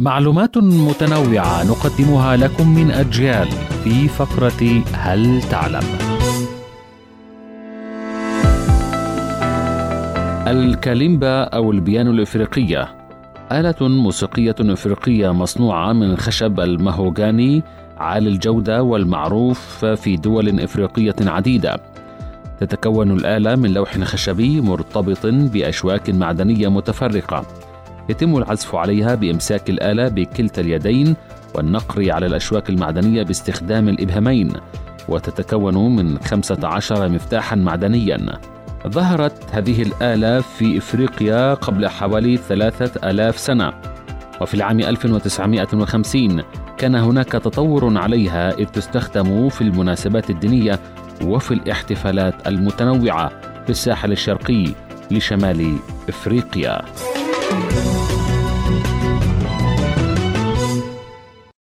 معلومات متنوعة نقدمها لكم من أجيال في فقرة هل تعلم؟ الكاليمبا أو البيانو الإفريقية آلة موسيقية إفريقية مصنوعة من خشب المهوغاني عالي الجودة والمعروف في دول إفريقية عديدة. تتكون الآلة من لوح خشبي مرتبط بأشواك معدنية متفرقة. يتم العزف عليها بإمساك الآلة بكلتا اليدين والنقر على الأشواك المعدنية باستخدام الإبهامين وتتكون من 15 مفتاحا معدنيا ظهرت هذه الآلة في إفريقيا قبل حوالي ثلاثة آلاف سنة وفي العام 1950 كان هناك تطور عليها إذ تستخدم في المناسبات الدينية وفي الاحتفالات المتنوعة في الساحل الشرقي لشمال إفريقيا.